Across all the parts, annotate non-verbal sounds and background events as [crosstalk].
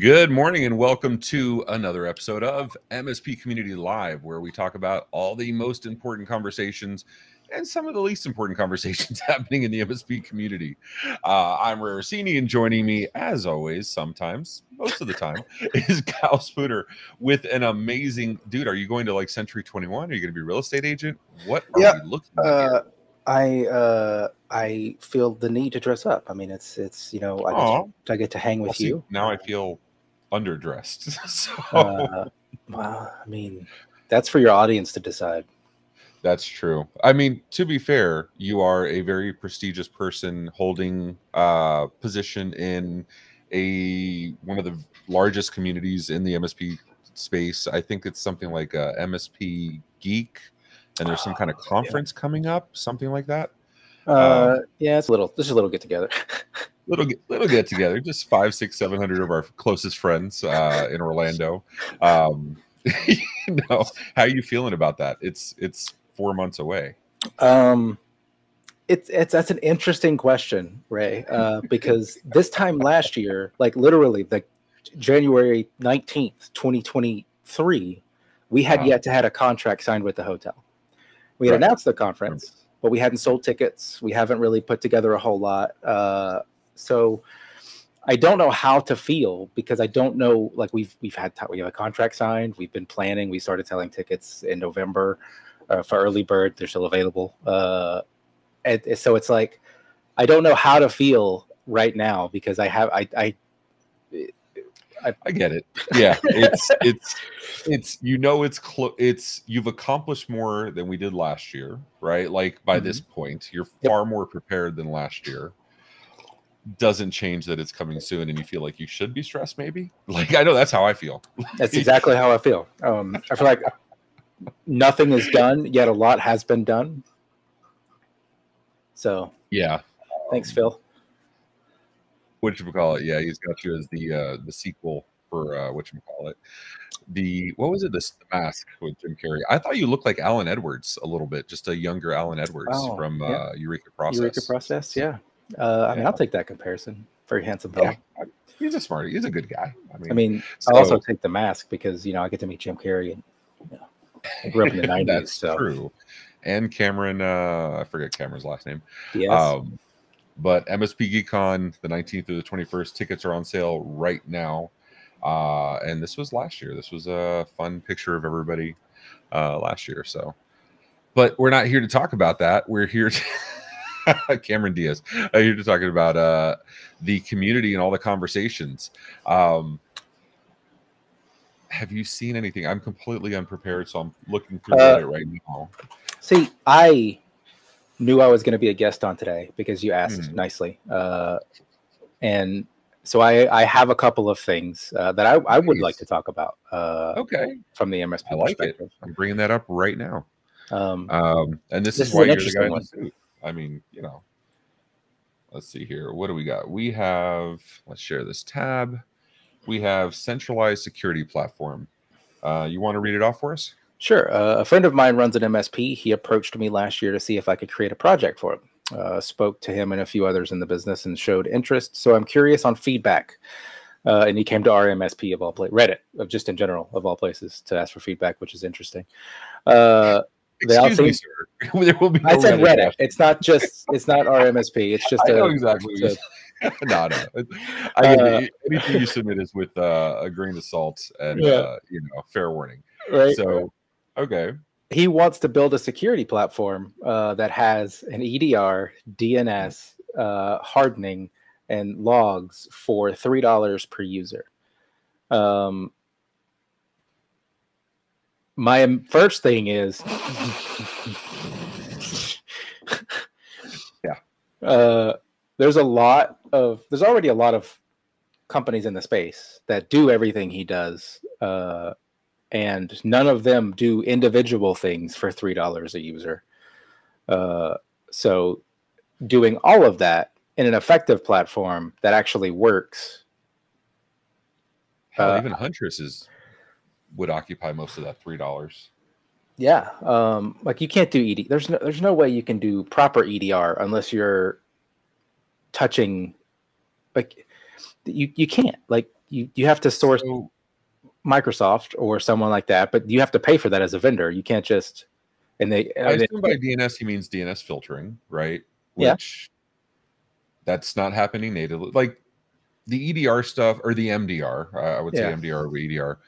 Good morning and welcome to another episode of MSP Community Live, where we talk about all the most important conversations and some of the least important [laughs] conversations happening in the MSP community. Uh, I'm Ray Orsini, and joining me, as always, sometimes, most of the time, [laughs] is Kyle Spooner with an amazing dude. Are you going to like Century 21? Are you going to be a real estate agent? What are we looking Uh? I uh, I feel the need to dress up. I mean, it's it's you know I get, to, I get to hang Well, with see, you. now I feel underdressed. [laughs] so Uh, well, I mean, that's for your audience to decide. That's true. I mean, to be fair, you are a very prestigious person holding uh position in a one of the largest communities in the MSP space. I think it's something like a MSP Geek, and there's some kind of Oh, yeah. conference coming up, something like that. Uh, yeah, it's a little. Just a little get together. [laughs] Little get, little get together, just five, six, seven hundred of our closest friends uh, [laughs] in Orlando. Um, [laughs] you know, how are you feeling about that? It's it's four months away. um, it's it's that's an interesting question, Ray, uh, because this time last year, like literally, the January nineteenth, twenty twenty three, we had Wow. yet to had a contract signed with the hotel. We had Right. announced the conference, but we hadn't sold tickets. We haven't really put together a whole lot. Uh, so I don't know how to feel because I don't know. Like we've we've had we have a contract signed. We've been planning. We started selling tickets in November uh, for early bird. They're still available. Uh, and, and so it's like I don't know how to feel right now because I have I I I get it. [laughs] Yeah, it's it's it's you know it's close. It's you've accomplished more than we did last year, right? Like by this point, you're Yep. far more prepared than last year. Doesn't change that it's coming soon, and you feel like you should be stressed. Maybe [laughs] like I know that's how I feel. That's [laughs] exactly how I feel. Um, I feel like nothing is done yet. A lot has been done. So Yeah, thanks, Phil. What you call it? Yeah, he's got you as the uh the sequel for uh what you call it. The what was it? This the mask with Jim Carrey. I thought you looked like Alan Edwards a little bit, just a younger Alan Edwards Oh, from yeah. uh Eureka Process. Eureka process. Yeah. Uh, I mean, I'll take that comparison. Very handsome fellow. Yeah, he's a smart. He's a good guy. I mean, I mean, so- I'll also take the mask because you know I get to meet Jim Carrey and you know, I grew up in the '90s. [laughs] That's so true. And Cameron, uh, I forget Cameron's last name. yes, Um, but MSP GeekCon, the 19th through the 21st, tickets are on sale right now. Uh, and this was last year. This was a fun picture of everybody uh, last year. So, but we're not here to talk about that. We're here to [laughs] Cameron Diaz. I'm here to talk about uh, the community and all the conversations. Um, have you seen anything? I'm completely unprepared, so I'm looking through Uh, Reddit right now. see, I knew I was going to be a guest on today because you asked Mhm. nicely, uh, and so I, I have a couple of things uh, that I, I would like to talk about uh, Okay, from the MSP I like it. perspective. I'm bringing that up right now. Um, Um, and this, This is is why you're the guy in the suit. I mean, you know, let's see here. What do we got? We have, let's share this tab. We have centralized security platform. Uh, you want to read it off for us? Sure. Uh, a friend of mine runs an MSP. He approached me last year to see if I could create a project for him. Uh, spoke to him and a few others in the business and showed interest. So I'm curious on feedback. Uh, and he came to our MSP of all places, Reddit, of just in general of all places, to ask for feedback, which is interesting. Uh, Excuse me, sir. [laughs] there will be. I said Reddit. bash. It's not just. It's not our MSP. It's just [laughs] I know a. exactly. It's [laughs] no, no. I Uh, anything you submit is with uh, a grain of salt and Yeah. uh, you know, fair warning. right. So, okay, he wants to build a security platform uh, that has an EDR, DNS, uh, hardening, and logs for three dollars per user. Um, my first thing is, [laughs] Yeah. uh, there's a lot of there's already a lot of companies in the space that do everything he does. Uh, and none of them do individual things for three dollars a user. Uh, so, doing all of that in an effective platform that actually works. Hell, Uh, even Huntress is would occupy most of that three dollars. Yeah, um, like you can't do ED. There's no there's no way you can do proper EDR unless you're touching. Like you you can't like you you have to source So, Microsoft or someone like that, but you have to pay for that as a vendor. You can't just and they, I and they- assume by DNS he means DNS filtering, right? Yeah. Which that's not happening natively. Like the EDR stuff or the MDR, uh, I would say MDR or EDR,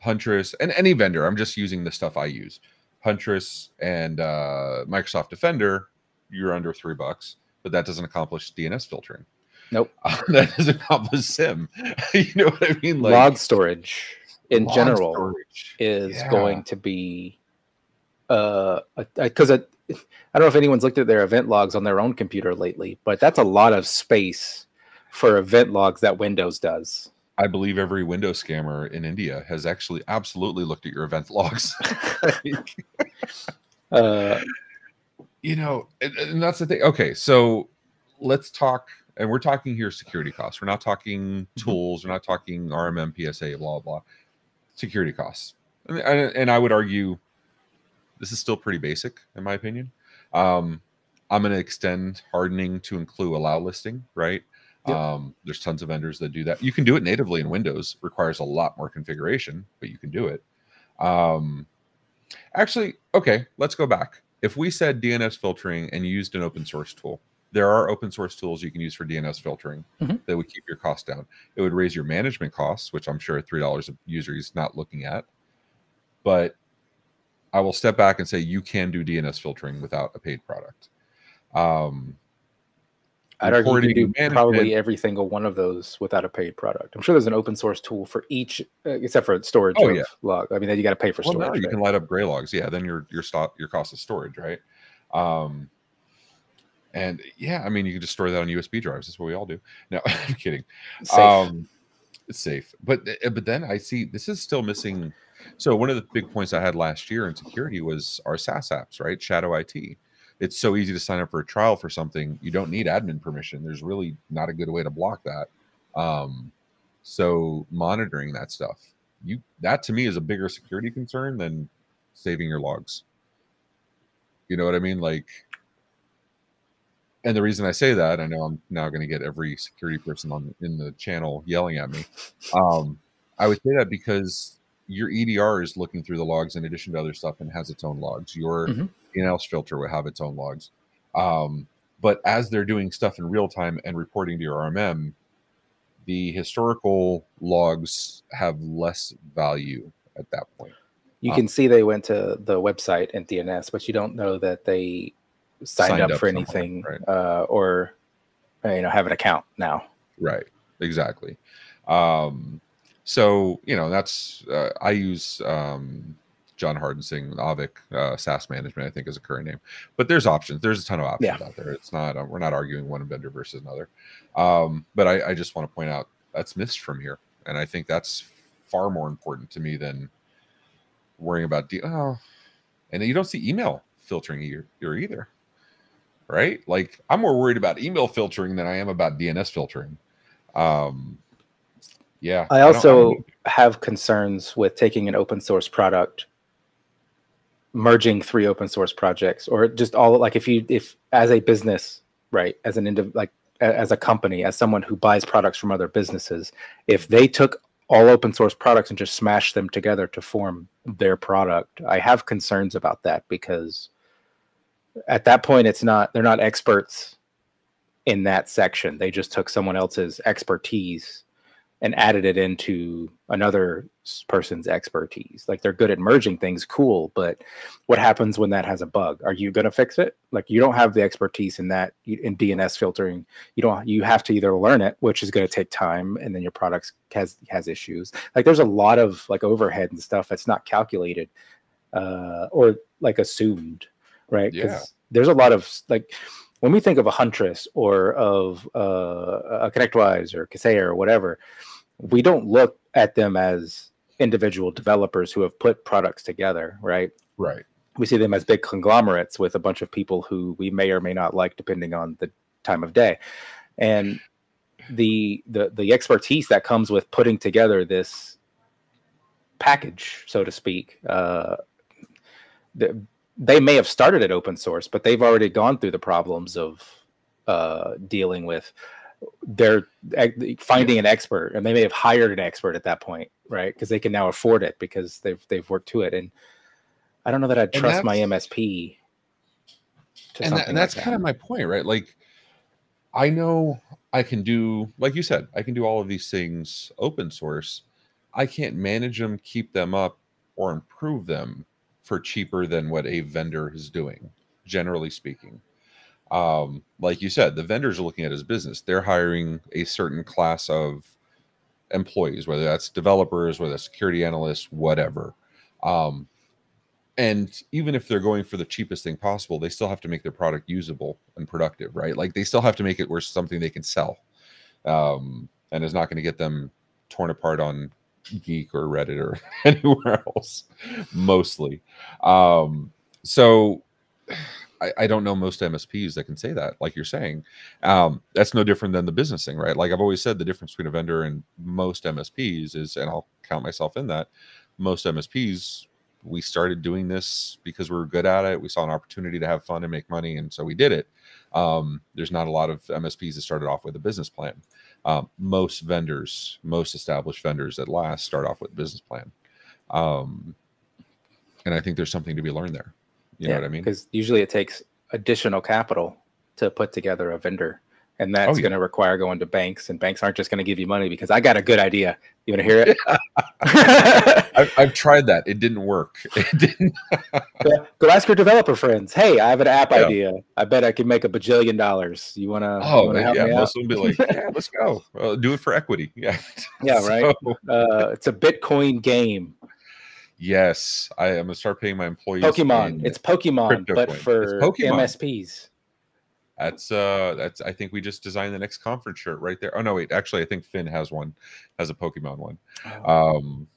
Huntress, and any vendor. I'm just using the stuff I use. Huntress and uh, Microsoft Defender, you're under three bucks, but that doesn't accomplish DNS filtering. Nope. [laughs] that doesn't accomplish SIEM. [laughs] you know what I mean? log storage in log general storage. is Yeah. going to be uh because I, I don't know if anyone's looked at their event logs on their own computer lately, but that's a lot of space for event logs that Windows does. I believe every Windows scammer in India has actually absolutely looked at your event [laughs] logs. Uh, you know, and, and that's the thing. Okay, so let's talk, and we're talking here security costs. We're not talking tools. We're not talking RMM, PSA, blah blah. Security costs, and, and, and I would argue this is still pretty basic in my opinion. Um, I'm going to extend hardening to include allow listing, right? Yep. Um, there's tons of vendors that do that. You can do it natively in Windows. Requires a lot more configuration, but you can do it. Um, actually, okay, let's go back. If we said DNS filtering and used an open source tool, there are open source tools you can use for DNS filtering Mhm. that would keep your costs down. It would raise your management costs, which I'm sure three dollars a user is not looking at. But I will step back and say you can do DNS filtering without a paid product. Um, I'd argue you reporting can and do probably every single one of those without a paid product. I'm sure there's an open source tool for each, uh, except for storage Oh, yeah. log. I mean, then you got to pay for well, no, storage. you right? can light up Graylogs. Yeah, then your your stop your cost of storage, right? Um, and yeah, I mean you can just store that on USB drives. That's what we all do. No, [laughs] I'm kidding. Safe. Um, it's safe, but uh, but then I see this is still missing. So one of the big points I had last year in security was our SaaS apps, right? Shadow IT. It's so easy to sign up for a trial for something. You don't need admin permission. There's really not a good way to block that. Um, so monitoring that stuff, you that to me is a bigger security concern than saving your logs. You know what I mean? Like, and the reason I say that, I know I'm now going to get every security person on in the channel yelling at me. Um, I would say that because your EDR is looking through the logs in addition to other stuff and has its own logs. Your Mhm. DNS filter will have its own logs. Um, but as they're doing stuff in real time and reporting to your RMM, the historical logs have less value at that point. You Um, can see they went to the website and DNS, but you don't know that they signed, Signed up, up for anything right. uh, or uh, you know have an account now. Right. Exactly. Um, so you know that's uh, I use um, John Hardensing Avic uh, SaaS management. I think is a current name, but there's options. There's a ton of options Yeah. out there. It's not uh, we're not arguing one vendor versus another. Um, but I, I just want to point out that's missed from here, and I think that's far more important to me than worrying about D. Oh, and you don't see email filtering here either, right? Like I'm more worried about email filtering than I am about DNS filtering. Um, yeah. I also don't- have concerns with taking an open source product, merging three open source projects, or just all like if you if as a business, right, as an indiv like as a company, as someone who buys products from other businesses, if they took all open source products and just smashed them together to form their product, I have concerns about that because at that point it's not they're not experts in that section. They just took someone else's expertise and added it into another person's expertise. Like they're good at merging things, cool. But what happens when that has a bug? Are you going to fix it? Like you don't have the expertise in that in DNS filtering. You don't. You have to either learn it, which is going to take time, and then your product has has issues. Like there's a lot of like overhead and stuff that's not calculated uh, or like assumed, right? Yeah. there's a lot of like when we think of a Huntress or of uh, a ConnectWise or Kaseya or whatever, we don't look at them as individual developers who have put products together, right? right. We see them as big conglomerates with a bunch of people who we may or may not like, depending on the time of day, and the the the expertise that comes with putting together this package, so to speak. Uh, the, they may have started at open source, but they've already gone through the problems of uh, dealing with they're finding an expert and they may have hired an expert at that point right? Because they can now afford it because they've they've worked to it. And i don't know that i'd trust my msp and, that, and that's like that. kind of my point right? Like i know i can do like you said i can do all of these things open source. I can't manage them keep them up or improve them for cheaper than what a vendor is doing generally speaking um, like you said, the vendors are looking at his business. They're hiring a certain class of employees, whether that's developers, whether that's security analysts, whatever. Um, and even if they're going for the cheapest thing possible, they still have to make their product usable and productive, right? Like they still have to make it where something they can sell, um, and is not going to get them torn apart on Geek or Reddit or [laughs] anywhere else, mostly. Um, so I, I, don't know most MSPs that can say that, like you're saying. Um, that's no different than the business thing, right? Like I've always said, the difference between a vendor and most MSPs is, and I'll count myself in that. Most MSPs, we started doing this because we were good at it. We saw an opportunity to have fun and make money, and so we did it. Um, there's not a lot of MSPs that started off with a business plan. Um, most vendors, most established vendors at last, start off with business plan. Um, and I think there's something to be learned there. You yeah, know what I mean? Because usually it takes additional capital to put together a vendor. And that's oh, yeah. going to require going to banks, and banks aren't just going to give you money because I got a good idea. You want to hear it? [laughs] [laughs] I've, I've, tried that. It didn't work. [laughs] It didn't. go, go, ask your developer friends. Hey, I have an app yeah. idea. I bet I can make a bajillion dollars. You want to? Oh, you yeah. Most of them be like, yeah, let's go. Uh, do it for equity. [laughs] Yeah. Yeah, right. So, uh, it's a Bitcoin game. Yes, I am gonna start paying my employees. Pokemon. It's Pokemon, but for Pokemon. MSPs. That's uh that's I think we just designed the next conference shirt right there. Oh no, wait, actually I think Finn has one, has a Pokemon one. Oh. Um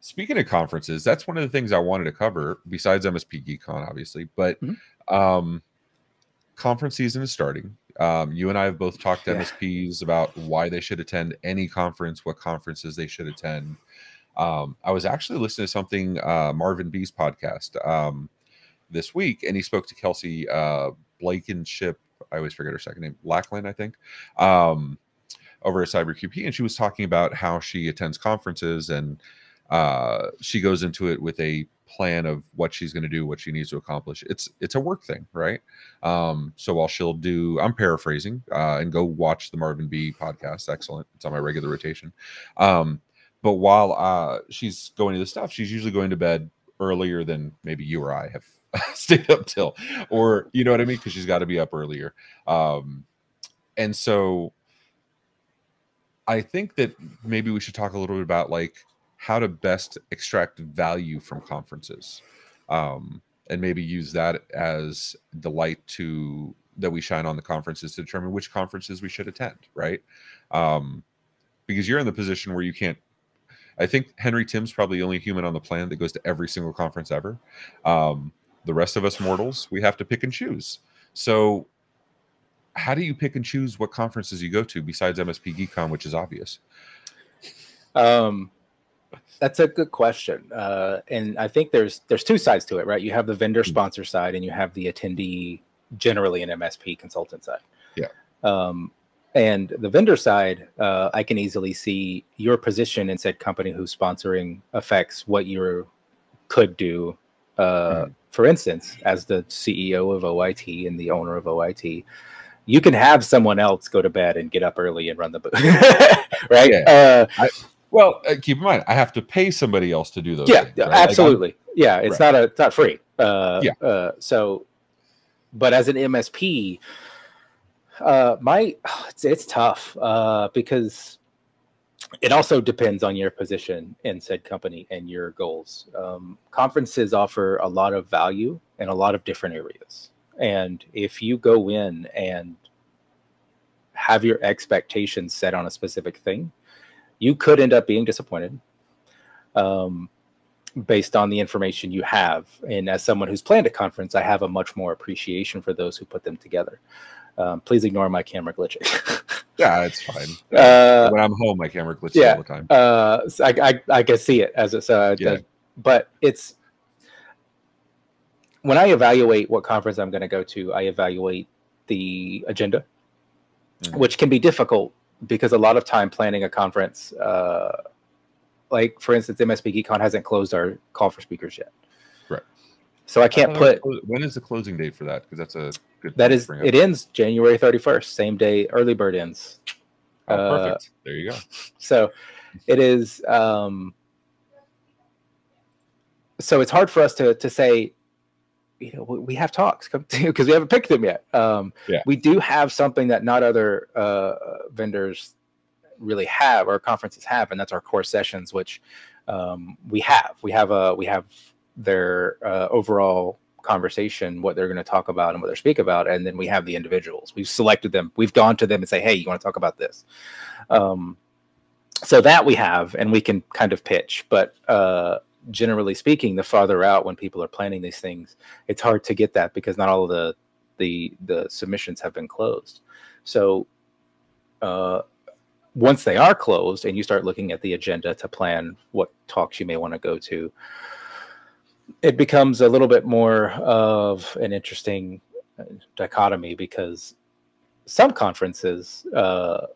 speaking of conferences, that's one of the things I wanted to cover besides MSP GeekCon, obviously. But mm-hmm. um conference season is starting. Um, you and I have both talked to yeah. MSPs about why they should attend any conference, what conferences they should attend. Um, I was actually listening to something uh, Marvin B's podcast um, this week, and he spoke to Kelsey uh, Blankenship. I always forget her second name, Lackland, I think, um, over at CyberQP, and she was talking about how she attends conferences and uh, she goes into it with a plan of what she's going to do, what she needs to accomplish. It's it's a work thing, right? Um, so while she'll do, I'm paraphrasing, uh, and go watch the Marvin B podcast. Excellent. It's on my regular rotation. Um, but while uh, she's going to the stuff, she's usually going to bed earlier than maybe you or I have [laughs] stayed up till, or you know what I mean? Because she's got to be up earlier. Um, and so I think that maybe we should talk a little bit about like how to best extract value from conferences. Um, and maybe use that as the light to that we shine on the conferences to determine which conferences we should attend, right? Um, because you're in the position where you can't I think Henry Timm's probably the only human on the planet that goes to every single conference ever. Um, the rest of us mortals, we have to pick and choose. So, how do you pick and choose what conferences you go to besides MSP GeekCon, which is obvious? Um, that's a good question, uh, and I think there's there's two sides to it, right? You have the vendor hmm. sponsor side, and you have the attendee, generally an MSP consultant side. Yeah. Um, and the vendor side, uh, I can easily see your position in said company who's sponsoring affects what you could do. Uh, mm. For instance, as the CEO of OIT and the owner of OIT, you can have someone else go to bed and get up early and run the booth, [laughs] right? Yeah. Uh, I, well, uh, keep in mind, I have to pay somebody else to do those. Yeah, things, right? absolutely. Like yeah, it's right. not a it's not free. Uh, yeah. Uh, so, but as an MSP, uh, my [sighs] it's, it's tough uh, because it also depends on your position in said company and your goals. Um, conferences offer a lot of value in a lot of different areas, and if you go in and have your expectations set on a specific thing, you could end up being disappointed. Um, based on the information you have. And as someone who's planned a conference, I have a much more appreciation for those who put them together. Um, please ignore my camera glitching. [laughs] yeah, it's fine. Uh, when I'm home, my camera glitches yeah, all the time. Uh, so I, I, I, can see it as it's uh, yeah. Does, but it's when I evaluate what conference I'm going to go to, I evaluate the agenda. Mhm. which can be difficult because a lot of time planning a conference, uh, like for instance, MSP GeekCon hasn't closed our call for speakers yet. Right. So I can't Uh, put when is the closing date for that? Because that's a good. that is it ends January 31st, same day early bird ends. Oh, uh, perfect. There you go. So it is um so it's hard for us to to say you know we- we have talks because [laughs] we haven't picked them yet. Um Yeah. we do have something that not other uh vendors really have or conferences have and that's our core sessions which um we have. We have a we have their uh, overall conversation what they're going to talk about and what they speak about and then we have the individuals. We've selected them. We've gone to them and say hey you want to talk about this? Um, so that we have and we can kind of pitch but uh, generally speaking the farther out when people are planning these things it's hard to get that because not all of the the the submissions have been closed. So uh, once they are closed and you start looking at the agenda to plan what talks you may want to go to it becomes a little bit more of an interesting uh, dichotomy because some conferences uh,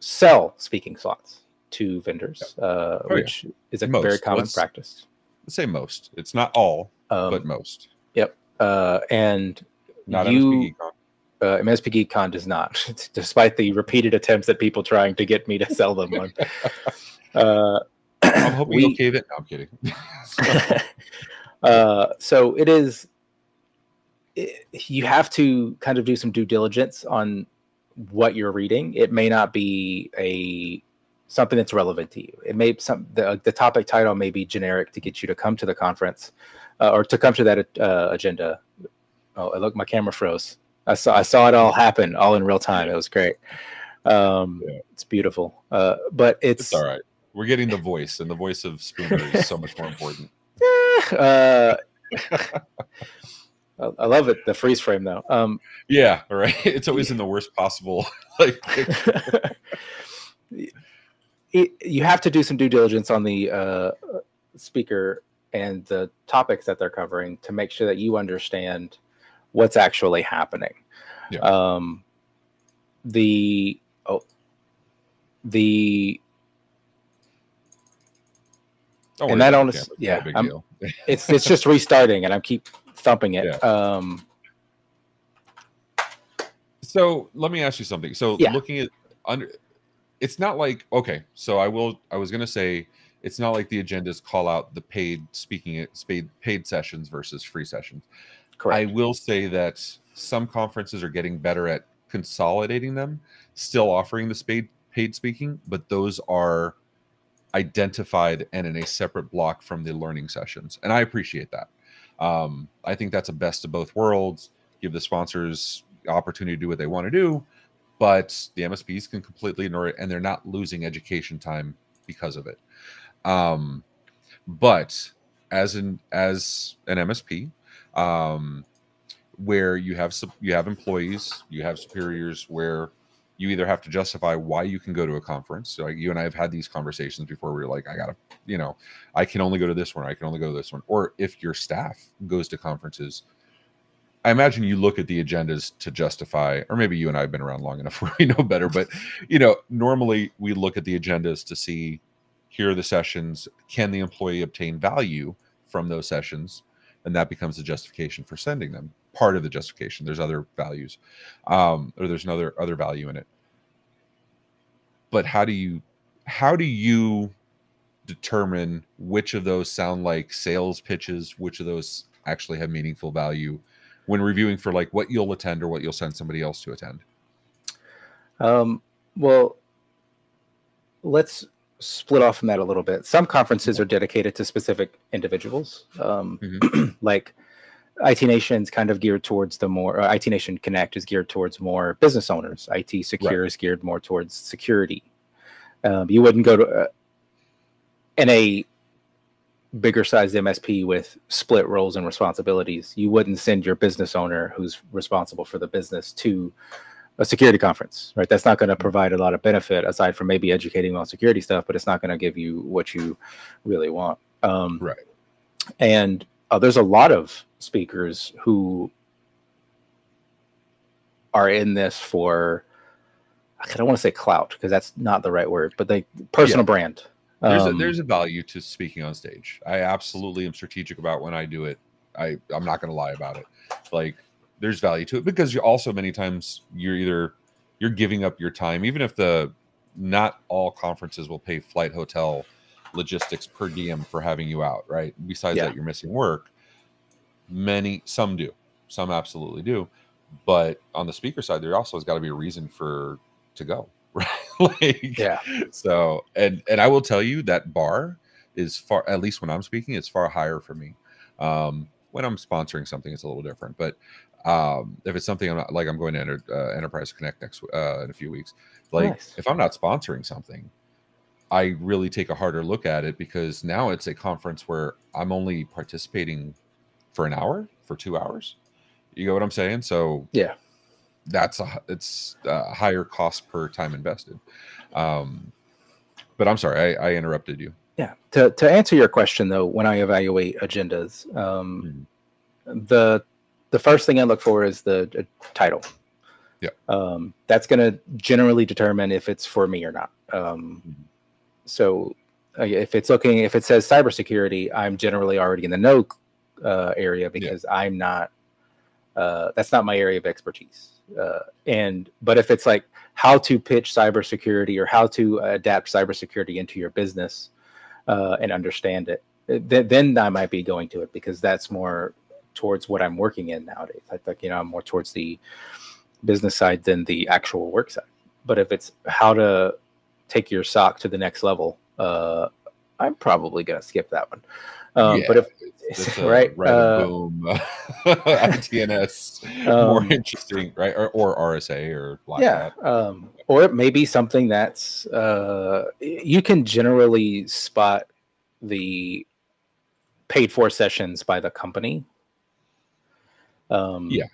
sell speaking slots to vendors, uh, Oh, yeah. which is a Most. very common Let's- practice. Let's say most. It's not all, Um, but most. Yep. Uh, and Not you, uh, MSP GeekCon does not, [laughs] despite the repeated attempts at people trying to get me to sell them one. [laughs] Uh, I'm hoping we- you'll cave it. No, I'm kidding. [laughs] [laughs] uh, so it is it, you have to kind of do some due diligence on what you're reading it may not be a something that's relevant to you it may some the, the topic title may be generic to get you to come to the conference uh, or to come to that uh, agenda oh look my camera froze i saw i saw it all happen all in real time it was great um Yeah. it's beautiful uh but it's, It's all right. We're getting the voice, and the voice of Spooner is so much more important. [laughs] uh, [laughs] I love it. The freeze frame though. Um, Yeah, right. [laughs] It's always in the worst possible. Like, it, you have to do some due diligence on the uh, speaker and the topics that they're covering to make sure that you understand what's actually happening. Yeah. Um, the oh, the don't And that about honest- the camera. It's not yeah, deal. [laughs] it's it's just restarting and I keep thumping it. Yeah. Um, So let me ask you something. So Yeah. looking at under, it's not like okay. So I will. I was gonna say it's not like the agendas call out the paid speaking paid paid sessions versus free sessions. correct. I will say that some conferences are getting better at consolidating them, still offering the paid paid speaking, but those are identified and in a separate block from the learning sessions, and I appreciate that. Um, I think that's a best of both worlds. Give the sponsors opportunity to do what they want to do, but the MSPs can completely ignore it, and they're not losing education time because of it. Um, but as an as an MSP, um, where you have you have employees, you have superiors, where you either have to justify why you can go to a conference. So like, you and I have had these conversations before. We are like, I gotta, you know, I can only go to this one. I can only go to this one. Or if your staff goes to conferences, I imagine you look at the agendas to justify, or maybe you and I have been around long enough [laughs] where we know better. But you know, normally we look at the agendas to see here are the sessions. Can the employee obtain value from those sessions? And that becomes the justification for sending them. Part of the justification. There's other values, um, or there's another other value in it. But how do you how do you determine which of those sound like sales pitches, which of those actually have meaningful value when reviewing for like what you'll attend or what you'll send somebody else to attend? Um, well, let's split off from that a little bit. Some conferences are dedicated to specific individuals, um, [clears throat] like IT Nation's kind of geared towards the more uh, IT Nation Connect is geared towards more business owners. IT Secure is geared more towards security. Um, you wouldn't go to uh, in a bigger sized MSP with split roles and responsibilities. You wouldn't send your business owner who's responsible for the business to a security conference, right? That's not going to provide a lot of benefit aside from maybe educating on security stuff, but it's not going to give you what you really want. Um, Right. And uh, there's a lot of speakers who are in this for I don't want to say clout because that's not the right word, but they personal yeah. brand. There's um, a, there's a value to speaking on stage. I absolutely am strategic about when I do it. I I'm not going to lie about it. Like there's value to it because you also many times you're either you're giving up your time, even if the not all conferences will pay flight, hotel, logistics per diem for having you out, right? Besides yeah. that, you're missing work. Many, some do, some absolutely do, but on the speaker side, there also has got to be a reason for to go, [laughs] right? like, yeah. So, and and I will tell you that bar is far, at least when I'm speaking, it's far higher for me. Um, when I'm sponsoring something, it's a little different, but um, if it's something I'm not, like I'm going to enter, uh, Enterprise Connect next uh, in a few weeks, like nice. if I'm not sponsoring something, I really take a harder look at it because now it's a conference where I'm only participating for an hour, for two hours. You know what I'm saying? So yeah, that's a it's a higher cost per time invested. Um, but I'm sorry, I, I interrupted you. Yeah. To to answer your question though, when I evaluate agendas, um, mm-hmm. the the first thing I look for is the uh, title. Yeah. Um, that's going to generally determine if it's for me or not. Um, mm-hmm. So uh, if it's looking, if it says cybersecurity, I'm generally already in the no uh, area because yeah. I'm not. Uh, that's not my area of expertise. Uh, and but if it's like how to pitch cybersecurity or how to adapt cybersecurity into your business uh, and understand it, th- then I might be going to it because that's more towards what I'm working in nowadays. I think you know I'm more towards the business side than the actual work side. But if it's how to take your SOC to the next level, uh, I'm probably gonna skip that one. Um, yeah, but if it's, [laughs] right, right uh, boom, [laughs] [laughs] ITNS um, more interesting, right? Or, or RSA or Black yeah, um, or it may be something that's uh, you can generally spot the paid for sessions by the company um, yeah,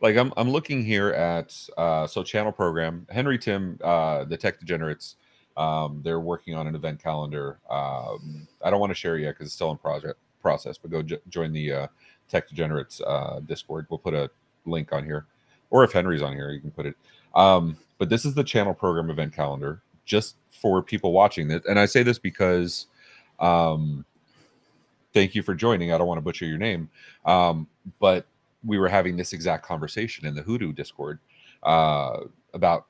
like I'm I'm looking here at uh, so channel program Henry Timm uh, the Tech Degenerates. Um, they're working on an event calendar. Um, I don't want to share yet because it's still in project process, but go join the uh, Tech Degenerates uh, Discord. We'll put a link on here, or if Henry's on here, you can put it. Um, but this is the channel program event calendar just for people watching this, and I say this because um, thank you for joining. I don't want to butcher your name, um, but we were having this exact conversation in the Hoodoo Discord uh, about,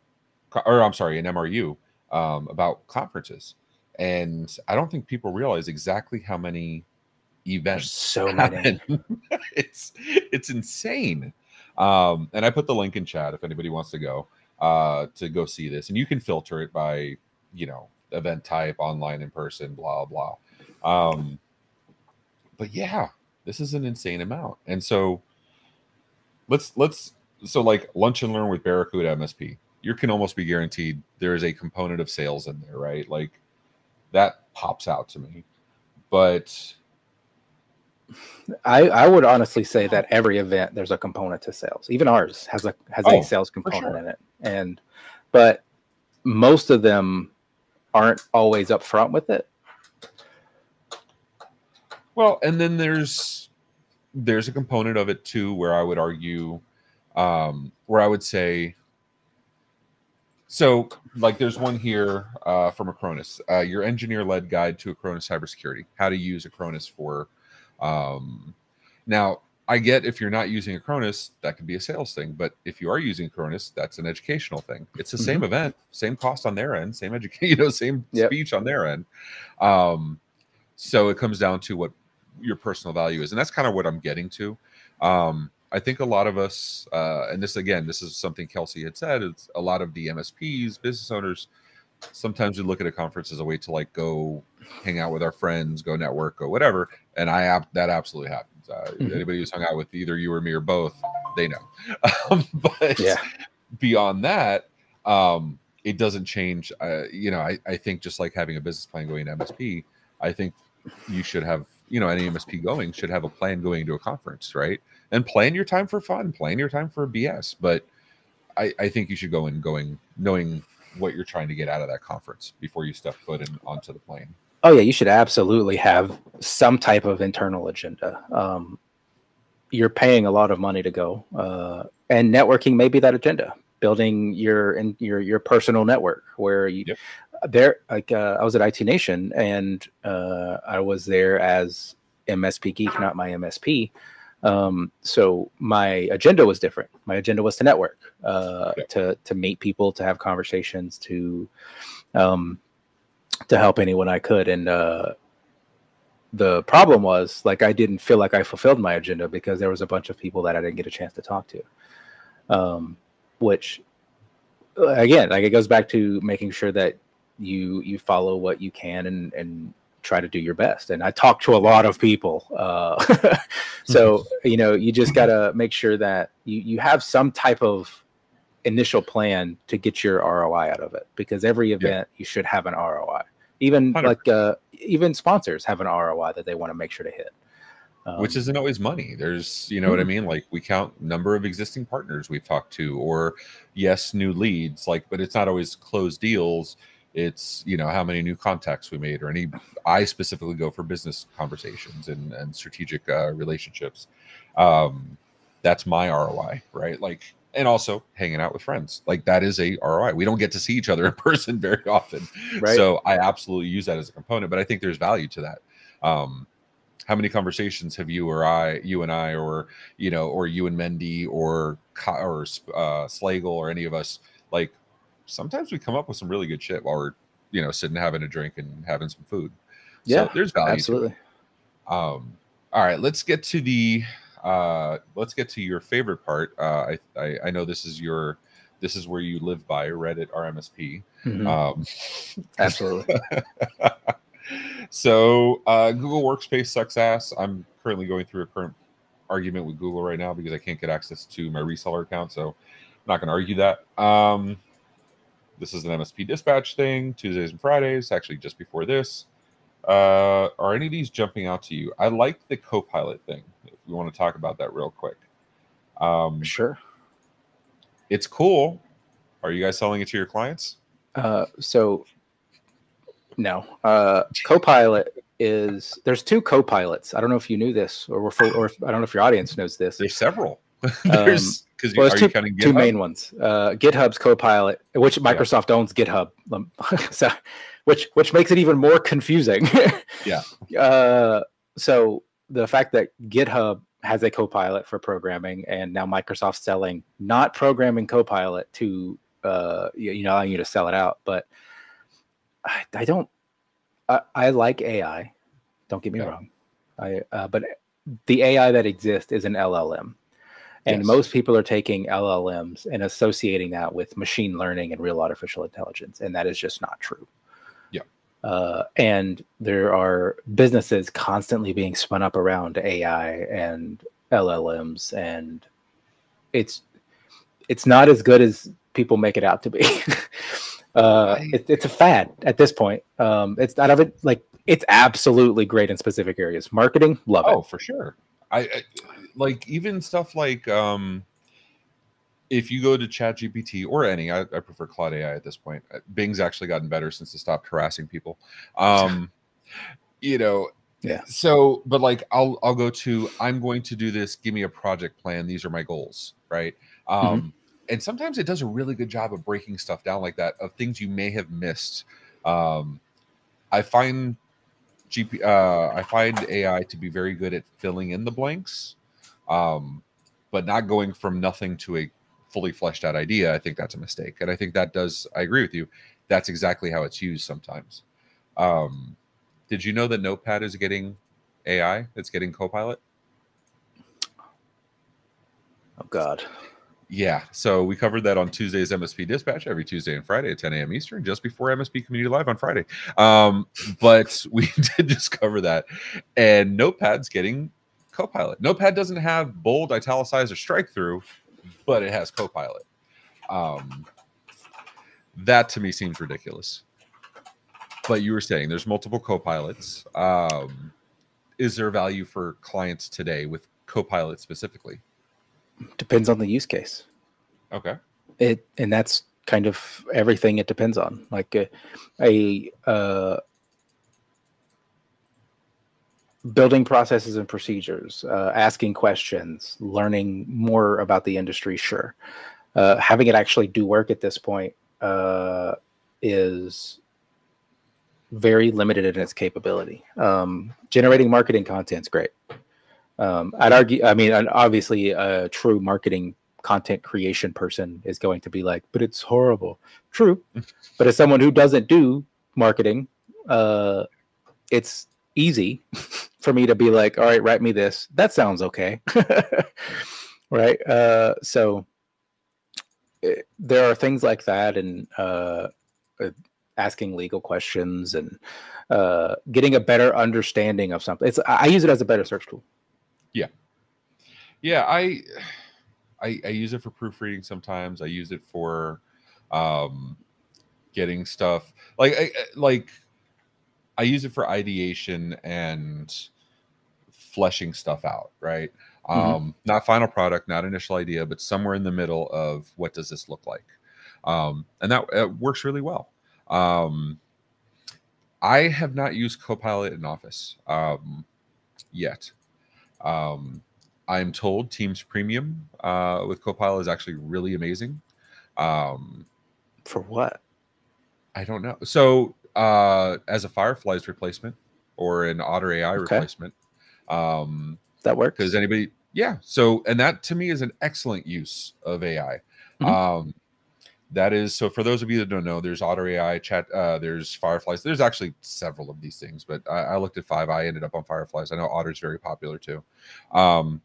or I'm sorry, in MRU um, about conferences, and I don't think people realize exactly how many events. so [laughs] many. [laughs] it's it's insane. Um, and I put the link in chat if anybody wants to go uh, to go see this, and you can filter it by you know event type, online, in person, blah blah. Um, but yeah, this is an insane amount, and so let's let's so like lunch and learn with Barracuda MSP. You can almost be guaranteed there is a component of sales in there, right? Like that pops out to me. But I I would honestly say that every event there's a component to sales. Even ours has a has oh, a sales component sure. in it. And but most of them aren't always upfront with it. Well, and then there's there's a component of it too where I would argue, um, where I would say, so like there's one here uh, from Acronis, uh, your engineer-led guide to Acronis cybersecurity, how to use Acronis for. Um, now, I get if you're not using Acronis, that could be a sales thing, but if you are using Acronis, that's an educational thing. It's the mm-hmm. same event, same cost on their end, same education, [laughs] you know, same yep. speech on their end. Um, so it comes down to what your personal value is and that's kind of what i'm getting to um, i think a lot of us uh, and this again this is something kelsey had said it's a lot of the msps business owners sometimes we look at a conference as a way to like go hang out with our friends go network go whatever and i that absolutely happens uh, mm-hmm. anybody who's hung out with either you or me or both they know [laughs] um, but yeah. beyond that um, it doesn't change uh, you know I, I think just like having a business plan going to msp i think you should have you know any MSP going should have a plan going to a conference, right? And plan your time for fun, plan your time for BS. But I, I think you should go in going knowing what you're trying to get out of that conference before you step foot in onto the plane. Oh yeah, you should absolutely have some type of internal agenda. Um, you're paying a lot of money to go, uh, and networking may be that agenda. building your in your your personal network where you Yep. there like uh, I was at IT Nation and uh, I was there as MSP geek, not my MSP. Um, so my agenda was different. My agenda was to network, uh, to to meet people, to have conversations, to um, to help anyone I could. And uh, the problem was like I didn't feel like I fulfilled my agenda because there was a bunch of people that I didn't get a chance to talk to. Um, which uh, again, like it goes back to making sure that you you follow what you can and and try to do your best. And I talk to a lot of people, uh, [laughs] so you know you just gotta make sure that you you have some type of initial plan to get your ROI out of it because every event you should have an ROI. Even 100%. like uh, even sponsors have an ROI that they want to make sure to hit. Um, which isn't always money. There's, you know what I Mhm. mean? Like we count number of existing partners we've talked to, or yes, new leads. Like, but it's not always closed deals. It's you know how many new contacts we made, or any. I specifically go for business conversations and and strategic uh, relationships. Um, that's my ROI, right? Like, and also hanging out with friends. Like that is a ROI. We don't get to see each other in [laughs] person very often, Right. so I absolutely use that as a component. But I think there's value to that. Um, how many conversations have you or I, you and I, or you know, or you and Mendy, or or uh, Slagle, or any of us? Like, sometimes we come up with some really good shit while we're, you know, sitting having a drink and having some food. Yeah, so there's value. absolutely. Um, all right, let's get to the uh, let's get to your favorite part. Uh, I, I I know this is your this is where you live by Reddit RMSP. Mhm. Um, [laughs] absolutely. so uh, Google Workspace sucks ass. I'm currently going through a current argument with Google right now because I can't get access to my reseller account. So I'm not going to argue that. Um, this is an MSP dispatch thing, Tuesdays and Fridays, actually just before this. Uh, are any of these jumping out to you? I like the Copilot thing. If we want to talk about that real quick, um, Sure. it's cool. Are you guys selling it to your clients? Uh, so no, uh, Copilot is there's two co-pilots. I don't know if you knew this, or we're or if, I don't know if your audience knows this. There's several. [laughs] There's because well, are there's you two, two main ones. Uh, GitHub's Copilot, which Microsoft owns GitHub, um, [laughs] so which which makes it even more confusing. [laughs] Yeah. Uh, so the fact that GitHub has a Copilot for programming, and now Microsoft's selling not programming Copilot to uh, you, you know allowing you to sell it out, but I, I don't. I, I like AI. Don't get me Yeah. wrong. I uh, but the AI that exists is an LLM. And Yes. most people are taking LLMs and associating that with machine learning and real artificial intelligence, and that is just not true. Yeah. Uh, and there are businesses constantly being spun up around AI and LLMs, and it's it's not as good as people make it out to be. [laughs] uh, it, it's a fad at this point. Um, it's not of it like it's absolutely great in specific areas. Marketing, love Oh, it. Oh, for sure. I, I like even stuff like um if you go to Chat GPT or any, I, I prefer Claude AI at this point. Uh, Bing's actually gotten better since it stopped harassing people. Um, [laughs] you know, Yeah. So, but like, I'll I'll go to I'm going to do this. Give me a project plan. These are my goals, right? Um, and sometimes it does a really good job of breaking stuff down like that of things you may have missed. Um, I find GP, uh, I find AI to be very good at filling in the blanks, um, but not going from nothing to a fully fleshed out idea. I think that's a mistake, and I think that does. I agree with you. That's exactly how it's used sometimes. Um, did you know that Notepad is getting AI? It's getting Copilot. Oh God. Yeah, so we covered that on Tuesday's MSP Dispatch every Tuesday and Friday at 10 a.m. Eastern, just before MSP Community Live on Friday. Um, but [laughs] we did just cover that, and Notepad's getting Copilot. Notepad doesn't have bold, italicized, or strike through, but it has Copilot. Um, that to me seems ridiculous. But you were saying there's multiple Copilots. Um, is there value for clients today with Copilot specifically? Depends on the use case. Okay. It and that's kind of everything it depends on. Like a, a uh, building processes and procedures, uh, asking questions, learning more about the industry. Sure. uh, having it actually do work at this point uh, is very limited in its capability. Um, generating marketing content is great. Um, I'd argue, I mean, obviously, a true marketing content creation person is going to be like, but it's horrible. True. [laughs] but as someone who doesn't do marketing, uh, it's easy [laughs] for me to be like, all right, write me this. That sounds okay. [laughs] right. Uh, so it, eh, there are things like that. And, uh, uh asking legal questions and uh, getting a better understanding of something. It's I use it as a better search tool. Yeah, yeah. I I, I use it for proofreading sometimes. I use it for um, getting stuff like I, like I use it for ideation and fleshing stuff out. Right. Mm-hmm. Um, not final product, not initial idea, but somewhere in the middle of what does this look like. Um, and that works really well. Um, I have not used Copilot in Office um, yet. Um, I'm told Teams Premium uh, with Copilot is actually really amazing. Um, For what? I don't know. So, uh, as a Fireflies replacement or an Otter AI okay. replacement, um, that works. Because anybody, yeah. So, and that to me is an excellent use of AI. Mm-hmm. Um, that is so for those of you that don't know there's otter ai chat uh, there's fireflies there's actually several of these things but I, I, looked at five i ended up on fireflies i know otter's very popular too um,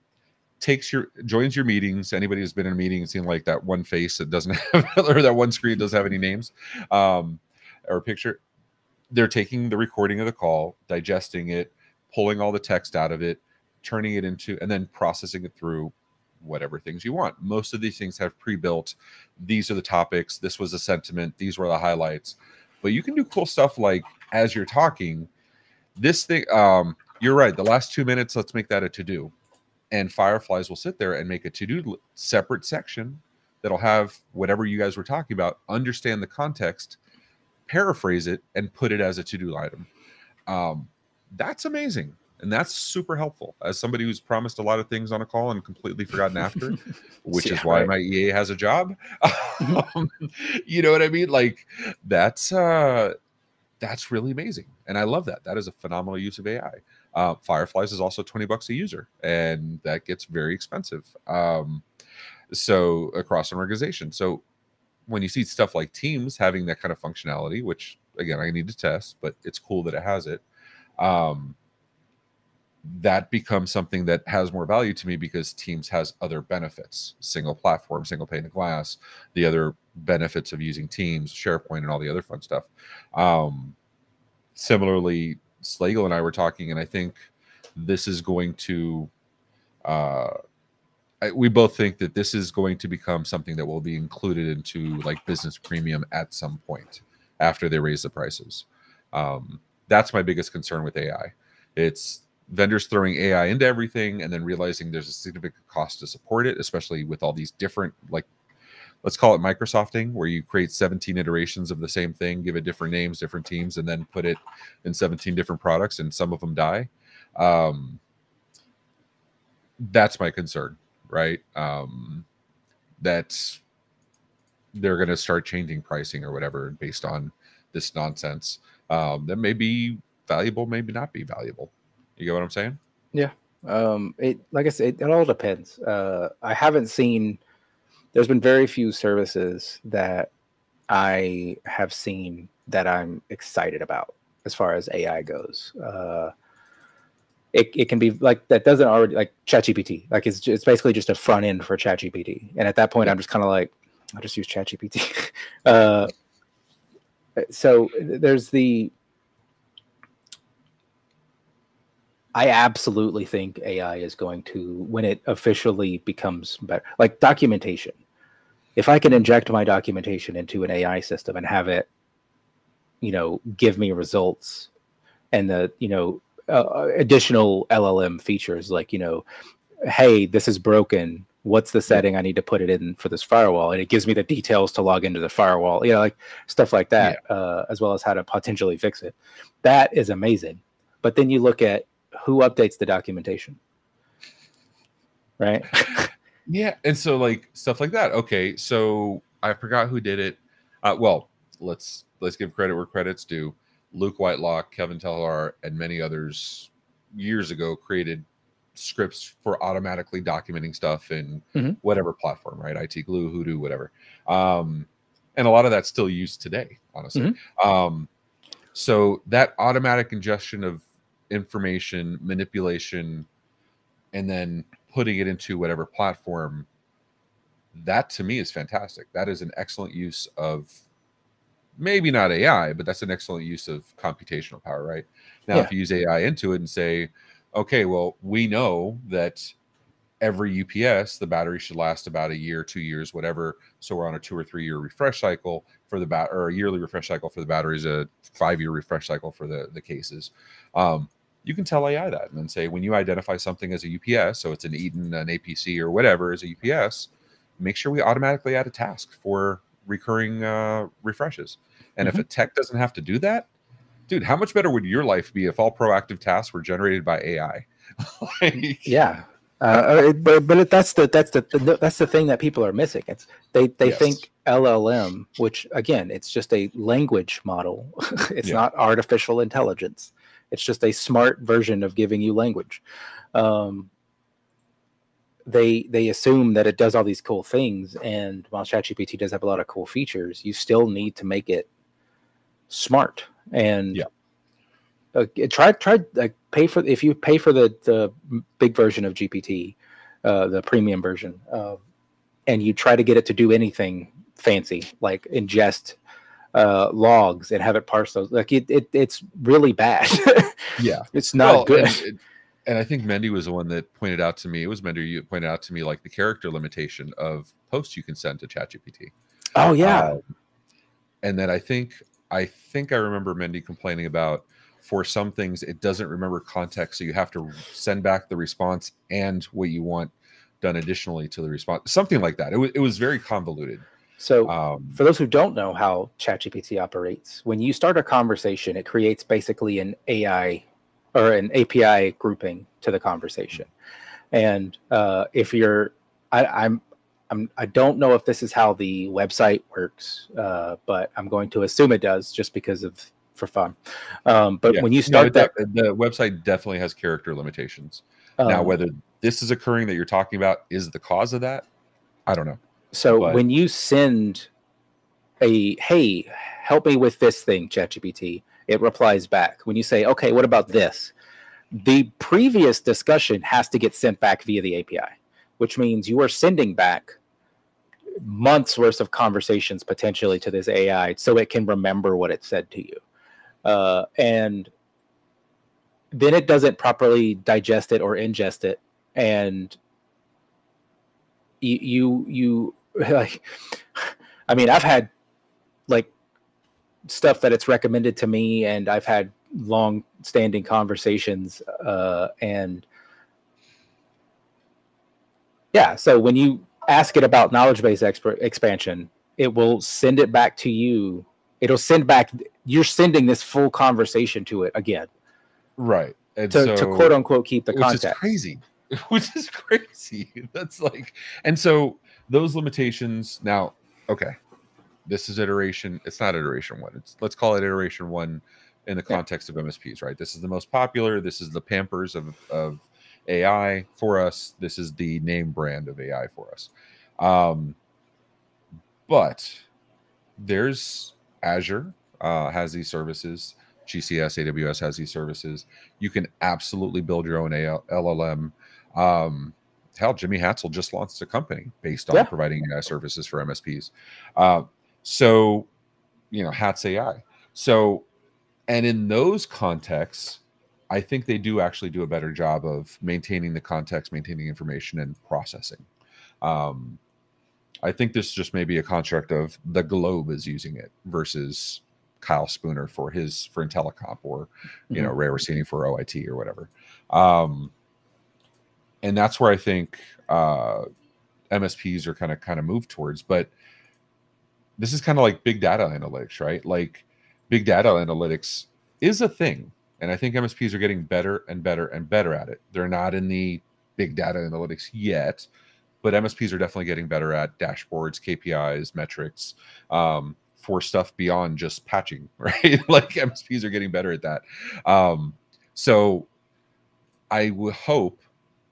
takes your joins your meetings anybody who's been in a meeting and seen like that one face that doesn't [laughs] have or that one screen doesn't have any names um, or picture they're taking the recording of the call digesting it pulling all the text out of it turning it into and then processing it through whatever things you want. Most of these things have pre-built. These are the topics. This was the sentiment. These were the highlights. But you can do cool stuff like as you're talking, this thing. Um, you're right. The last two minutes, let's make that a to-do, and Fireflies will sit there and make a to-do separate section that'll have whatever you guys were talking about. Understand the context, paraphrase it, and put it as a to-do item. Um, that's amazing and that's super helpful as somebody who's promised a lot of things on a call and completely forgotten after [laughs] which yeah, is why right. my ea has a job. [laughs] Um, you know what i mean? Like that's uh that's really amazing and i love that. That is a phenomenal use of ai uh, fireflies is also 20 bucks a user and that gets very expensive um so across an organization. So when you see stuff like teams having that kind of functionality which again i need to test but it's cool that it has it um that becomes something that has more value to me because Teams has other benefits single platform, single pane of glass, the other benefits of using Teams, SharePoint, and all the other fun stuff. Um, similarly, Slagle and I were talking, and I think this is going to, uh, I, we both think that this is going to become something that will be included into like business premium at some point after they raise the prices. Um, that's my biggest concern with AI. It's vendors throwing AI into everything and then realizing there's a significant cost to support it, especially with all these different, like, let's call it Microsofting, where you create 17 iterations of the same thing, give it different names, different teams, and then put it in 17 different products, and some of them die. Um, that's my concern, right? Um, that's they're going to start changing pricing or whatever based on this nonsense um, that may be valuable, maybe not be valuable. You get what I'm saying? Yeah. Um, it like I said, it, it all depends. Uh, I haven't seen. There's been very few services that I have seen that I'm excited about as far as AI goes. Uh, it, it can be like that doesn't already like ChatGPT. Like it's it's basically just a front end for ChatGPT, and at that point, I'm just kind of like, I'll just use ChatGPT. [laughs] uh, Uh, so uh, there's the I absolutely think AI is going to, when it officially becomes better, like documentation. If I can inject my documentation into an AI system and have it, you know, give me results and the, you know, uh, uh additional LLM features like, you know, hey, this is broken. What's the setting I need to put it in for this firewall? And it gives me the details to log into the firewall, you know, like stuff like that, yeah. uh, as well as how to potentially fix it. That is amazing. But then you look at who updates the documentation right [laughs] Yeah, and so like stuff like that. Okay, so I forgot who did it. Uh, well, let's let's give credit where credit's due. Luke Whitelock, Kelvin Tegelaar, and many others years ago created scripts for automatically documenting stuff in Mhm. whatever platform, right? IT Glue, Hudu, whatever. Um, and a lot of that's still used today, honestly. Um, so that automatic ingestion of information, manipulation, and then putting it into whatever platform, that to me is fantastic. That is an excellent use of maybe not AI, but that's an excellent use of computational power, right? Now, Yeah. if you use AI into it and say, okay, well, we know that every UPS, the battery should last about a year, two years, whatever. So we're on a two or three year refresh cycle for the bat or a yearly refresh cycle for the batteries, a five year refresh cycle for the, the cases. Um, you can tell AI that and then say, when you identify something as a UPS, so it's an Eaton, an APC, or whatever as a UPS, make sure we automatically add a task for recurring uh, refreshes. And if a tech doesn't have to do that, dude, how much better would your life be if all proactive tasks were generated by AI? [laughs] Like, Yeah. Uh, but but it- that's the that's the that's the thing that people are missing. It's they they Yes. think LLM, which again, it's just a language model. [laughs] it's Yeah. not artificial intelligence. It's just a smart version of giving you language. Um, they they assume that it does all these cool things, and while ChatGPT does have a lot of cool features, you still need to make it smart. And Yeah. uh, try try like pay for if you pay for the the big version of GPT, uh, the premium version, uh, and you try to get it to do anything fancy like ingest uh, logs and have it parse those, like it, it it's really bad. [laughs] yeah. it's not Well, good. And, and I think Mendy was the one that pointed out to me. It was Mendy you pointed out to me like the character limitation of posts you can send to ChatGPT. oh yeah, Um, and then I think I think I remember Mendy complaining about for some things it doesn't remember context, so you have to send back the response and what you want done additionally to the response, something like that. It was it was very convoluted. so Um, for those who don't know how ChatGPT operates, when you start a conversation, it creates basically an AI or an API grouping to the conversation. And uh, if you're, I, I'm, I'm, I don't know if this is how the website works, uh, but I'm going to assume it does, just because of for fun. Um, but yeah. when you start it that, def- the website definitely has character limitations. now, um, whether this is occurring that you're talking about is the cause of that, I don't know. So But- when you send a hey, help me with this thing, ChatGPT, it replies back. When you say, okay, what about this? The previous discussion has to get sent back via the API, which means you are sending back months worth of conversations potentially to this AI so it can remember what it said to you. Uh, and then it doesn't properly digest it or ingest it. And you you you [laughs] like i mean i've had like stuff that it's recommended to me and i've had long standing conversations uh and yeah so when you ask it about knowledge base expert expansion it will send it back to you it'll send back you're sending this full conversation to it again Right. And to, so, to quote unquote keep the which context is crazy. [laughs] Which is crazy. [laughs] That's like, and so those limitations. Now, okay, this is iteration. It's not iteration one. It's let's call it iteration one in the Yeah. context of MSPs. Right. This is the most popular. This is the Pampers of of AI for us. This is the name brand of AI for us. Um, but there's Azure uh, has these services. GCS, AWS has these services. You can absolutely build your own AL- LLM. Um, hell, Jimmy Hatzell just launched a company based on Yeah. providing AI services for MSPs. Uh, so, you know, Hatz AI. So, and in those contexts, I think they do actually do a better job of maintaining the context, maintaining information, and processing. Um, I think this just may be a construct of the Globe is using it versus Kyle Spooner for his for Intellicomp or you know Ray Orsini for OIT or whatever. Um, and that's where I think uh, MSPs are kind of kind of moved towards. But this is kind of like big data analytics, right? Like big data analytics is a thing, and I think MSPs are getting better and better and better at it. They're not in the big data analytics yet, but MSPs are definitely getting better at dashboards, KPIs, metrics. Um, for stuff beyond just patching, [laughs] right? like MSPs are getting better at that. Um, so I would hope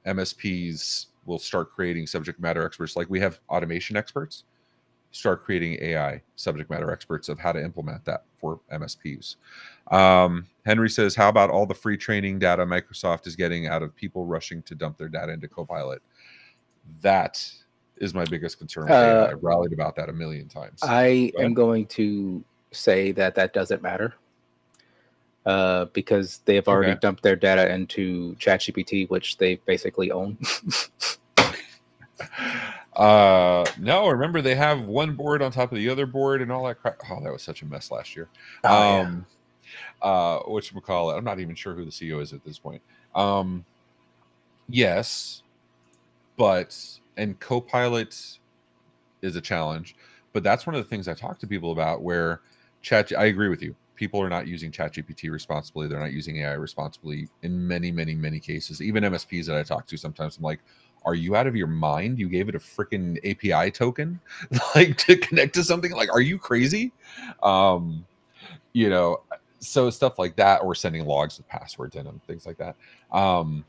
MSPs will start creating subject matter experts like we have automation experts start creating AI subject matter experts of how to implement that for MSPs. Um, Henry says, How about all the free training data Microsoft is getting out of people rushing to dump their data into Copilot? That is my biggest concern. Uh, I've rallied about that a million times. I am going to say that that doesn't matter uh, because they have already okay. dumped their data into ChatGPT, which they basically own. [laughs] uh, no, remember they have one board on top of the other board and all that crap. Oh, that was such a mess last year. Oh, um, yeah. uh, which we call it. I'm not even sure who the CEO is at this point. Um, yes, but and Copilot is a challenge, but that's one of the things I talk to people about where chat. I agree with you. People are not using ChatGPT responsibly. They're not using AI responsibly in many, many, many cases. Even MSPs that I talk to, sometimes I'm like, "Are you out of your mind? You gave it a freaking API token, [laughs] like to connect to something? Like, are you crazy?" Um, you know, so stuff like that, or sending logs with passwords in them, things like that. Um,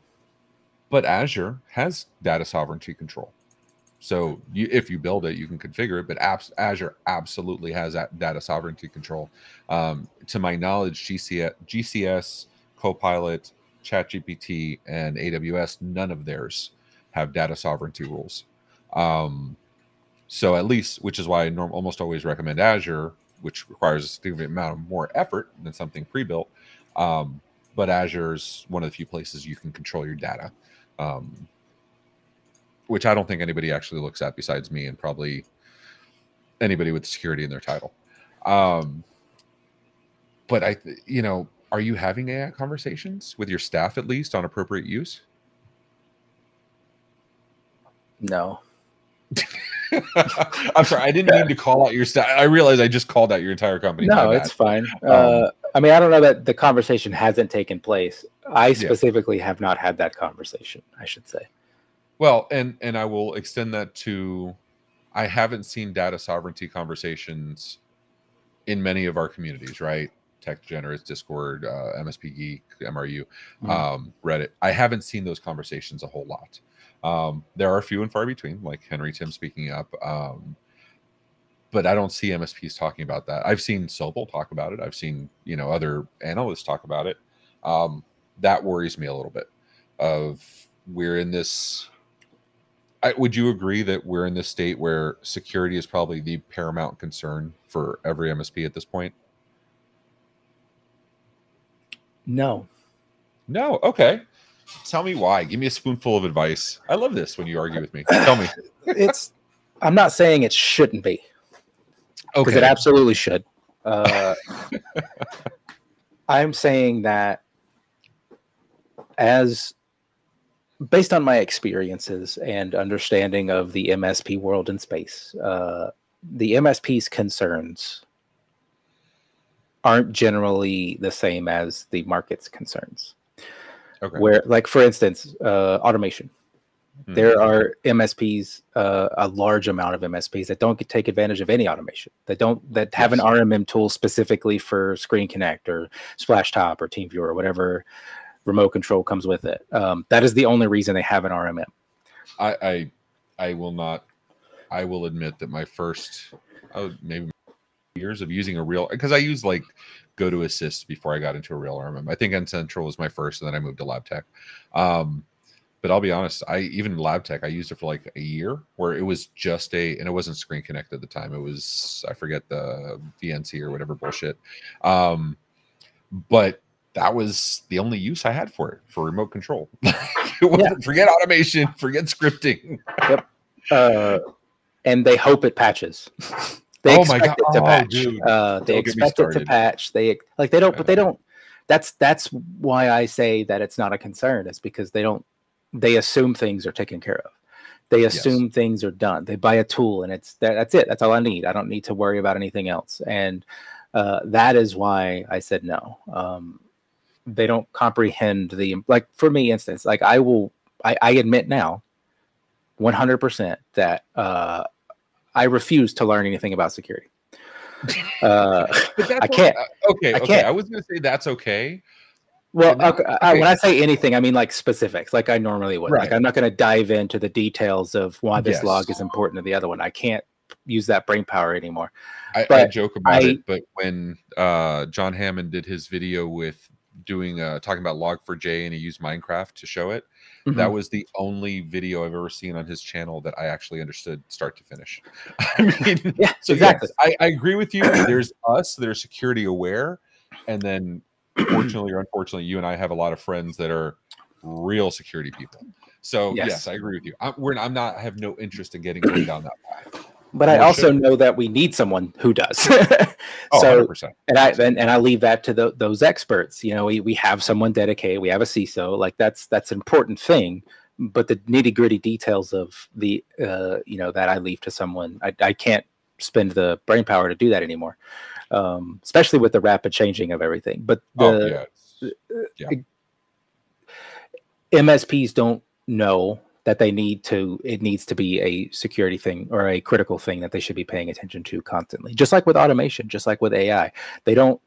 but Azure has data sovereignty control. So you, if you build it, you can configure it, but apps, Azure absolutely has that data sovereignty control. Um, to my knowledge, GCS, GCS, Copilot, ChatGPT, and AWS, none of theirs have data sovereignty rules. Um, so at least, which is why I norm- almost always recommend Azure, which requires a significant amount of more effort than something pre-built. Um, but Azure is one of the few places you can control your data. Um, which I don't think anybody actually looks at besides me and probably anybody with security in their title. Um, but I, you know, are you having AI conversations with your staff at least on appropriate use? No. [laughs] I'm sorry, I didn't mean to call out your staff. I realize I just called out your entire company. No, it's fine. Um, uh, I mean, I don't know that the conversation hasn't taken place. I specifically yeah. have not had that conversation. I should say. Well, and and I will extend that to I haven't seen data sovereignty conversations in many of our communities, right? Tech Generous, Discord, uh, MSP Geek, MRU, mm-hmm. um, Reddit. I haven't seen those conversations a whole lot. Um, there are few and far between, like Henry Timm speaking up. Um, but I don't see MSPs talking about that. I've seen Sobel talk about it. I've seen you know other analysts talk about it. Um, that worries me a little bit. Of we're in this I, would you agree that we're in this state where security is probably the paramount concern for every MSP at this point? No. No. Okay. Tell me why. Give me a spoonful of advice. I love this when you argue with me. Tell me. [laughs] it's. I'm not saying it shouldn't be. Because okay. it absolutely should. Uh, [laughs] I'm saying that as based on my experiences and understanding of the MSP world in space, uh, the MSP's concerns aren't generally the same as the market's concerns. Okay. Where, like for instance, uh, automation. Mm-hmm. There are MSPs, uh, a large amount of MSPs that don't take advantage of any automation. That don't that have yes. an RMM tool specifically for Screen Connect or Splashtop or TeamViewer or whatever remote control comes with it. Um, that is the only reason they have an RMM. I, I, I will not. I will admit that my first, oh, maybe years of using a real because I used like GoToAssist before I got into a real RMM. I think N-central was my first, and then I moved to LabTech. Um, but I'll be honest, I even Lab Tech, I used it for like a year where it was just a, and it wasn't Screen Connect at the time. It was I forget the VNC or whatever bullshit. Um, but that was the only use I had for it for remote control. [laughs] yeah. Forget automation, forget scripting. yep. Uh, and they hope it patches. [laughs] they oh expect it to oh, patch. Dude. Uh, they don't expect it to patch. They like they don't, but they don't. That's that's why I say that it's not a concern. It's because they don't. They assume things are taken care of. They assume yes. things are done. They buy a tool and it's that, that's it. That's all I need. I don't need to worry about anything else. And uh, that is why I said no. Um, they don't comprehend the like for me instance like i will i, I admit now 100% that uh, I refuse to learn anything about security. [laughs] Uh, I can't. okay, I okay. can't. I was going to say that's okay. Well, that- okay, I, when I say anything, I mean like specifics, like I normally would. Like Right. I'm not going to dive into the details of why this Yes. log is important to the other one. I can't use that brain power anymore. I, I joke about I- it, but when uh, John Hammond did his video with doing uh, talking about Log4j and he used Minecraft to show it, that Mhm. was the only video I've ever seen on his channel that I actually understood start to finish. [laughs] I mean, [laughs] yeah, so exactly. yes, I, I agree with you. There's us that are security aware, and then fortunately or unfortunately, you and I have a lot of friends that are real security people. So yes, Yes. I agree with you. I'm, we're, I'm not. I have no interest in getting down that path. But I also should. know that we need someone who does. [laughs] Oh, so 100%. and I and, and I leave that to tho- those experts. You know, we, we have someone dedicated, we have a CISO, like that's that's an important thing. But the nitty gritty details of the uh, you know that I leave to someone. I, I can't spend the brain power to do that anymore, um, especially with the rapid changing of everything. But the oh yeah. It's- MSPs don't know that they need to it needs to be a security thing or a critical thing that they should be paying attention to constantly. Just like with automation just like with ai they don't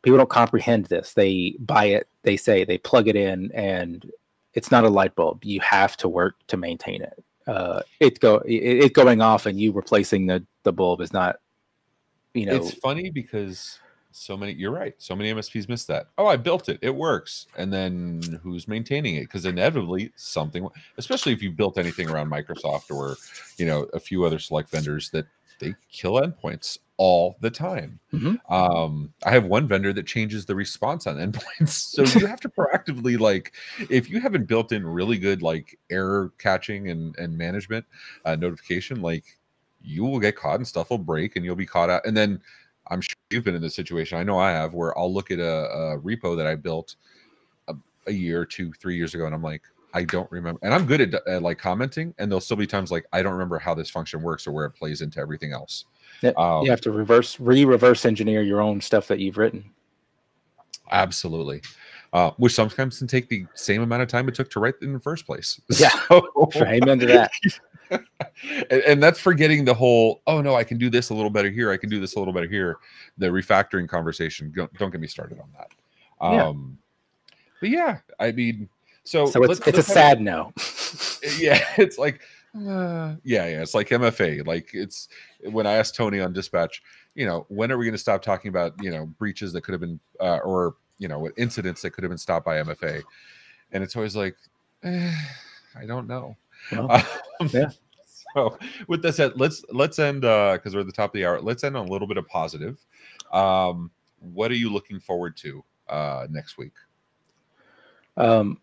people don't comprehend this. They buy it they say they plug it in and it's not a light bulb. You have to work to maintain it. Uh it go it, it going off and you replacing the the bulb is not you know it's funny because so many you're right so many msps miss that. Oh i built it it works. And then who's maintaining it? Because inevitably something especially if you built anything around microsoft or you know a few other select vendors that they kill endpoints all the time. Mhm. um i have one vendor that changes the response on [laughs] endpoints. So [laughs] you have to proactively like if you haven't built in really good like error catching and and management uh, notification like you will get caught and stuff will break and you'll be caught out. And then i'm sure you've been in this situation i know i have where i'll look at a, a repo that i built a, a year two three years ago and i'm like i don't remember and i'm good at, at like commenting and there'll still be times like i don't remember how this function works or where it plays into everything else. Um, you have to reverse re-reverse engineer your own stuff that you've written. Absolutely. Uh, which sometimes can take the same amount of time it took to write in the first place. [laughs] Yeah. So- amen to that [laughs] and, and that's forgetting the whole oh no i can do this a little better here. I can do this a little better here. The refactoring conversation. Don't, don't get me started on that. Yeah. um but yeah i mean so so it's, let's- it's a let's sad no. [laughs] Yeah it's like uh, yeah yeah it's like mfa like it's when i asked tony on dispatch you know when are we going to stop talking about you know breaches that could have been uh, or you know incidents that could have been stopped by mfa and it's always like eh, i don't know Well, Um, yeah. [laughs] so with that said let's let's end uh because we're at the top of the hour let's end on a little bit of positive um what are you looking forward to uh next week Um,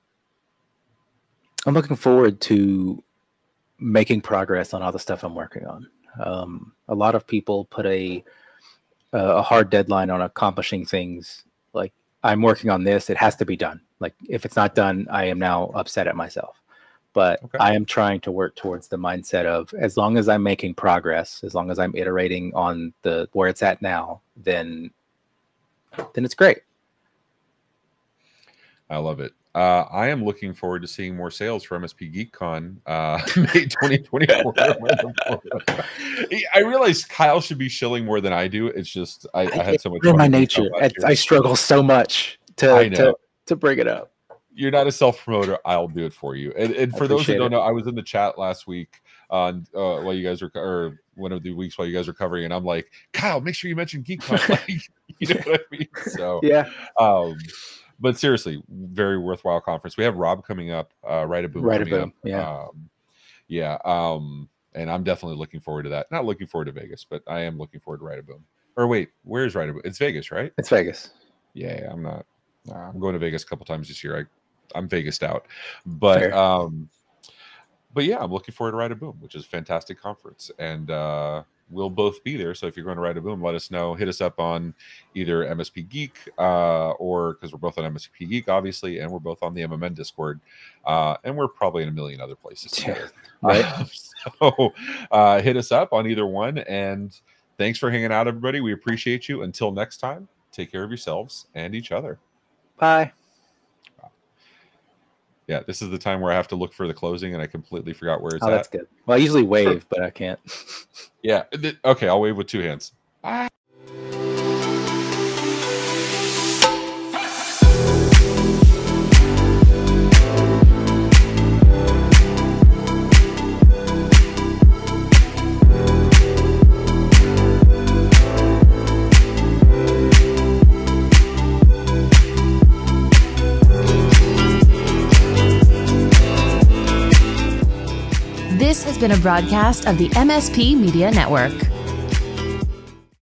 I'm looking forward to making progress on all the stuff I'm working on. Um, a lot of people put a a hard deadline on accomplishing things. Like I'm working on this, it has to be done. Like if it's not done, I am now upset at myself. But Okay. I am trying to work towards the mindset of as long as I'm making progress, as long as I'm iterating on the where it's at now, then then it's great. I love it. Uh, I am looking forward to seeing more sales for MSP GeekCon uh, [laughs] May 2024. [laughs] I realize Kyle should be shilling more than I do. It's just I, I had so much. in fun my nature. I. I struggle so much to, to to bring it up. You're not a self promoter. I'll do it for you. And, and for those who don't it. know, I was in the chat last week on uh, while you guys were or one of the weeks while you guys were covering, and I'm like, Kyle, make sure you mention GeekCon. [laughs] like, you know what I mean? So [laughs] Yeah, um but seriously very worthwhile conference we have rob coming up uh Right of Boom Right a coming Boom, yeah. um yeah um and i'm definitely looking forward to that not looking forward to vegas but i am looking forward to Right of Boom or wait where's Right of Boom it's vegas right it's Vegas. yeah i'm not i'm going to vegas a couple times this year i i'm Vegas out but Fair. um but yeah i'm looking forward to Right of Boom which is a fantastic conference and uh we'll both be there so if you're going to Right of Boom let us know hit us up on either msp geek uh or because we're both on msp geek obviously and we're both on the mmn discord uh and we're probably in a million other places [laughs] together. [laughs] right. [laughs] So uh hit us up on either one and thanks for hanging out everybody we appreciate you until next time take care of yourselves and each other Bye. Yeah, this is the time where I have to look for the closing, and I completely forgot where it's Oh, at. that's good. Well, I usually wave, but I can't. [laughs] Yeah. Okay, I'll wave with two hands. This been a broadcast of the MSP Media Network.